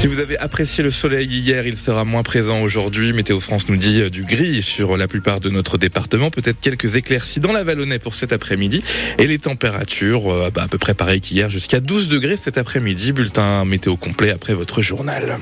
Si vous avez apprécié le soleil hier, il sera moins présent aujourd'hui. Météo France nous dit euh, du gris sur la plupart de notre département. Peut-être quelques éclaircies dans la Vallonnais pour cet après-midi. Et les températures, euh, bah, à peu près pareil qu'hier, jusqu'à 12 degrés cet après-midi. Bulletin météo complet après votre journal.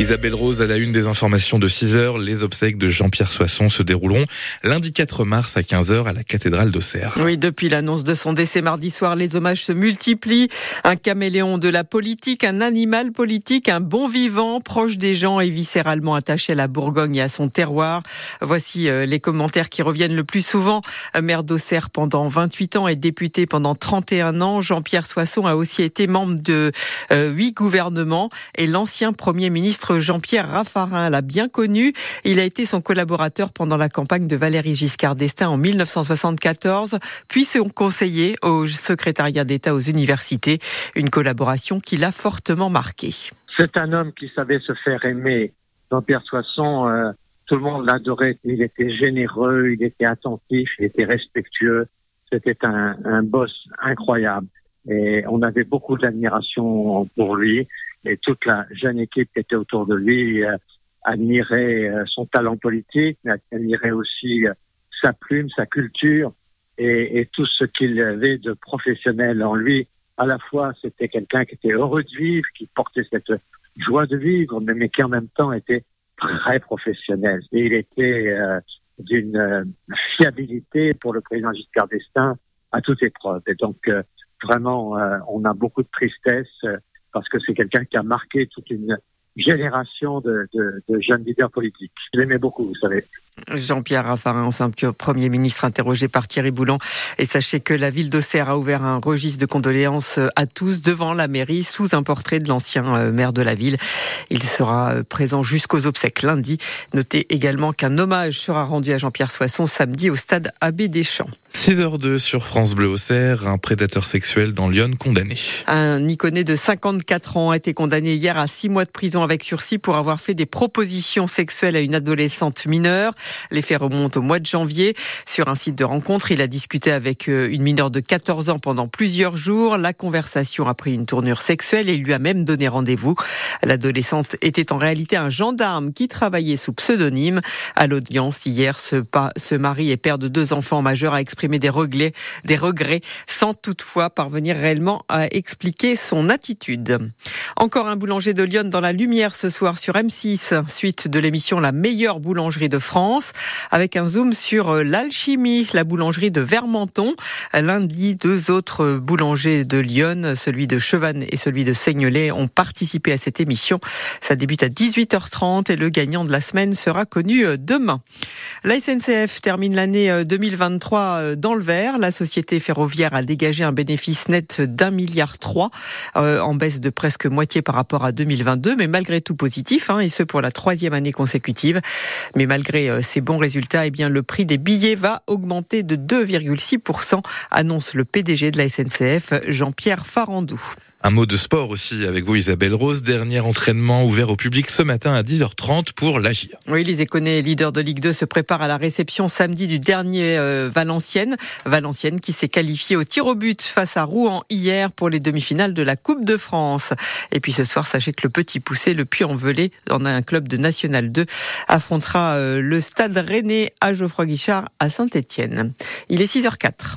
Isabelle Rose à la une des informations de 6 heures. Les obsèques de Jean-Pierre Soisson se dérouleront lundi 4 mars à 15 heures à la cathédrale d'Auxerre. Oui, depuis l'annonce de son décès mardi soir, les hommages se multiplient. Un caméléon de la politique, un animal politique, un bon vivant, proche des gens et viscéralement attaché à la Bourgogne et à son terroir. Voici euh, les commentaires qui reviennent le plus souvent. Maire d'Auxerre pendant 28 ans et député pendant 31 ans, Jean-Pierre Soisson a aussi été membre de euh, huit gouvernements et l'ancien premier ministre Jean-Pierre Raffarin l'a bien connu. Il a été son collaborateur pendant la campagne de Valéry Giscard d'Estaing en 1974, puis son conseiller au secrétariat d'État aux universités, une collaboration qui l'a fortement marqué. C'est un homme qui savait se faire aimer. Jean-Pierre Soisson, euh, tout le monde l'adorait. Il était généreux, il était attentif, il était respectueux. C'était un, un boss incroyable. Et on avait beaucoup d'admiration pour lui et toute la jeune équipe qui était autour de lui euh, admirait euh, son talent politique, mais admirait aussi euh, sa plume, sa culture et, et tout ce qu'il avait de professionnel en lui. À la fois, c'était quelqu'un qui était heureux de vivre, qui portait cette joie de vivre, mais, mais qui en même temps était très professionnel. Et il était d'une fiabilité pour le président Giscard d'Estaing à toute épreuve. Et donc, vraiment, on a beaucoup de tristesse parce que c'est quelqu'un qui a marqué toute une génération de, jeunes leaders politiques. Je l'aimais beaucoup, vous savez. Jean-Pierre Raffarin, ancien Premier ministre interrogé par Thierry Boulan. Et sachez que la ville d'Auxerre a ouvert un registre de condoléances à tous devant la mairie sous un portrait de l'ancien euh, maire de la ville. Il sera euh, présent jusqu'aux obsèques lundi. Notez également qu'un hommage sera rendu à Jean-Pierre Soisson samedi au stade Abbé Deschamps. 6h02 sur France Bleu Auxerre, un prédateur sexuel dans Lyon condamné. Un Iconé de 54 ans a été condamné hier à 6 mois de prison avec sursis pour avoir fait des propositions sexuelles à une adolescente mineure. Les faits remontent au mois de janvier. Sur un site de rencontre, il a discuté avec euh, une mineure de 14 ans pendant plusieurs jours. La conversation a pris une tournure sexuelle et lui a même donné rendez-vous. L'adolescente était en réalité un gendarme qui travaillait sous pseudonyme. À l'audience hier, ce, ce mari et père de deux enfants majeurs a exprimé des regrets, des regrets sans toutefois parvenir réellement à expliquer son attitude. Encore un boulanger de Lyon dans la lumière ce soir sur M6, suite de l'émission La meilleure boulangerie de France, avec un zoom sur euh, l'alchimie, la boulangerie de Vermenton. Lundi, deux autres boulangers de Lyon, celui de Chevannes et celui de Seignelay, ont participé à cette émission. Ça débute à 18h30 et le gagnant de la semaine sera connu euh, demain. La SNCF termine l'année 2023 euh, dans le vert. La société ferroviaire a dégagé un bénéfice net d'un milliard trois, euh, en baisse de presque moitié par rapport à 2022, mais malgré tout positif, hein, et ce pour la troisième année consécutive. Mais malgré euh, ces bons résultats, eh bien le prix des billets va augmenter de 2,6%, annonce le PDG de la SNCF, Jean-Pierre Farandou. Un mot de sport aussi avec vous Isabelle Rose. Dernier entraînement ouvert au public ce matin à 10h30 pour l'Agir. Oui, les Éconais, leader de Ligue 2, se prépare à la réception samedi du dernier euh, Valenciennes. Valenciennes qui s'est qualifié au tir au but face à Rouen hier pour les demi-finales de la Coupe de France. Et puis ce soir, sachez que le petit poussé, le Puy-en-Velay, dans un club de National 2, affrontera euh, le Stade Rennais à Geoffroy Guichard à Saint-Étienne. Il est 6h04.